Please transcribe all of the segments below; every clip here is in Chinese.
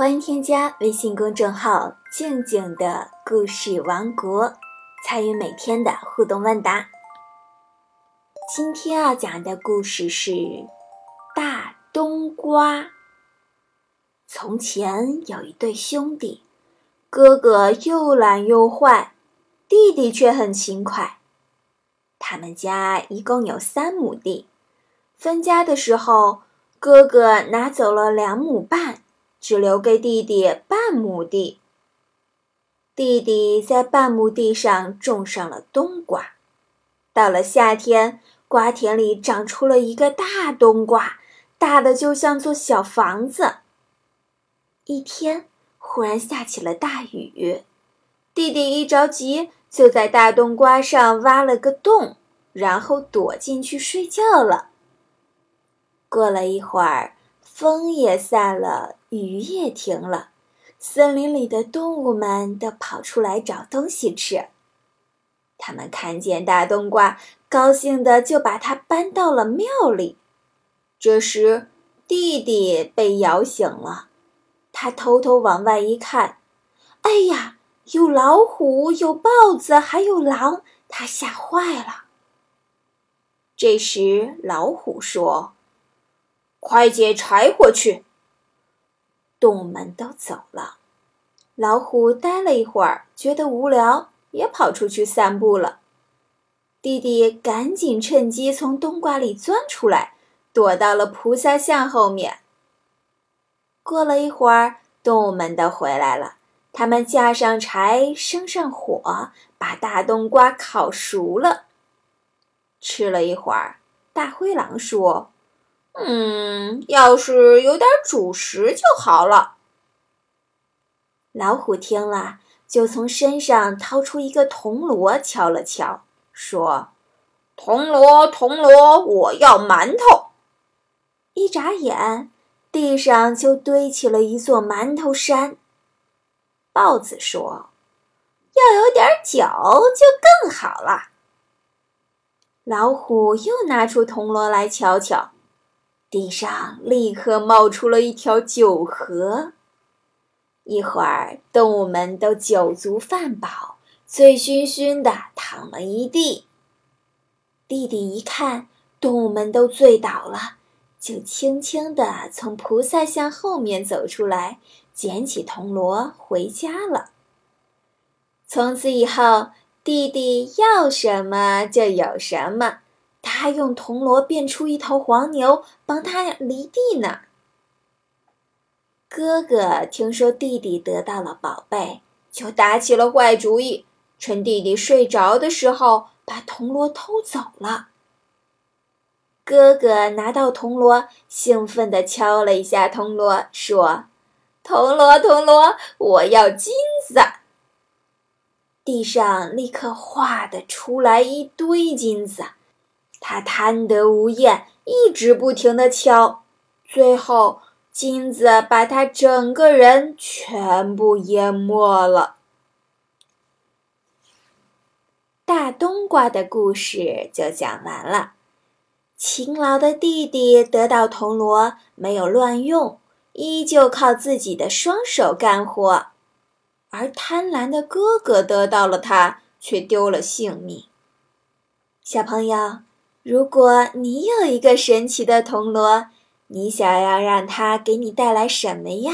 欢迎添加微信公众号“静静的故事王国”，参与每天的互动问答。今天要讲的故事是《大冬瓜》。从前有一对兄弟，哥哥又懒又坏，弟弟却很勤快。他们家一共有三亩地，分家的时候，哥哥拿走了两亩半。只留给弟弟半亩地。弟弟在半亩地上种上了冬瓜。到了夏天，瓜田里长出了一个大冬瓜，大的就像座小房子。一天，忽然下起了大雨，弟弟一着急，就在大冬瓜上挖了个洞，然后躲进去睡觉了。过了一会儿。风也散了，雨也停了，森林里的动物们都跑出来找东西吃。他们看见大冬瓜，高兴的就把它搬到了庙里。这时，弟弟被摇醒了，他偷偷往外一看，哎呀，有老虎，有豹子，还有狼，他吓坏了。这时，老虎说。快捡柴火去！动物们都走了，老虎待了一会儿，觉得无聊，也跑出去散步了。弟弟赶紧趁机从冬瓜里钻出来，躲到了菩萨像后面。过了一会儿，动物们都回来了，他们架上柴，生上火，把大冬瓜烤熟了。吃了一会儿，大灰狼说。嗯，要是有点主食就好了。老虎听了，就从身上掏出一个铜锣，敲了敲，说：“铜锣，铜锣，我要馒头。”一眨眼，地上就堆起了一座馒头山。豹子说：“要有点酒就更好了。”老虎又拿出铜锣来瞧瞧。地上立刻冒出了一条酒河，一会儿动物们都酒足饭饱，醉醺醺的躺了一地。弟弟一看动物们都醉倒了，就轻轻地从菩萨像后面走出来，捡起铜锣回家了。从此以后，弟弟要什么就有什么。他用铜锣变出一头黄牛，帮他犁地呢。哥哥听说弟弟得到了宝贝，就打起了坏主意，趁弟弟睡着的时候把铜锣偷走了。哥哥拿到铜锣，兴奋地敲了一下铜锣，说：“铜锣，铜锣，我要金子！”地上立刻画的出来一堆金子。他贪得无厌，一直不停地敲，最后金子把他整个人全部淹没了。大冬瓜的故事就讲完了。勤劳的弟弟得到铜锣，没有乱用，依旧靠自己的双手干活；而贪婪的哥哥得到了它，却丢了性命。小朋友。如果你有一个神奇的铜锣，你想要让它给你带来什么呀？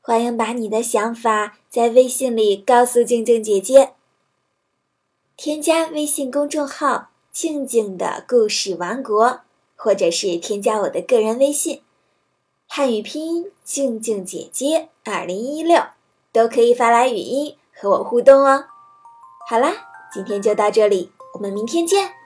欢迎把你的想法在微信里告诉静静姐姐。添加微信公众号“静静的故事王国”，或者是添加我的个人微信，汉语拼音“静静姐姐二零一六”，都可以发来语音和我互动哦。好啦，今天就到这里。我们明天见。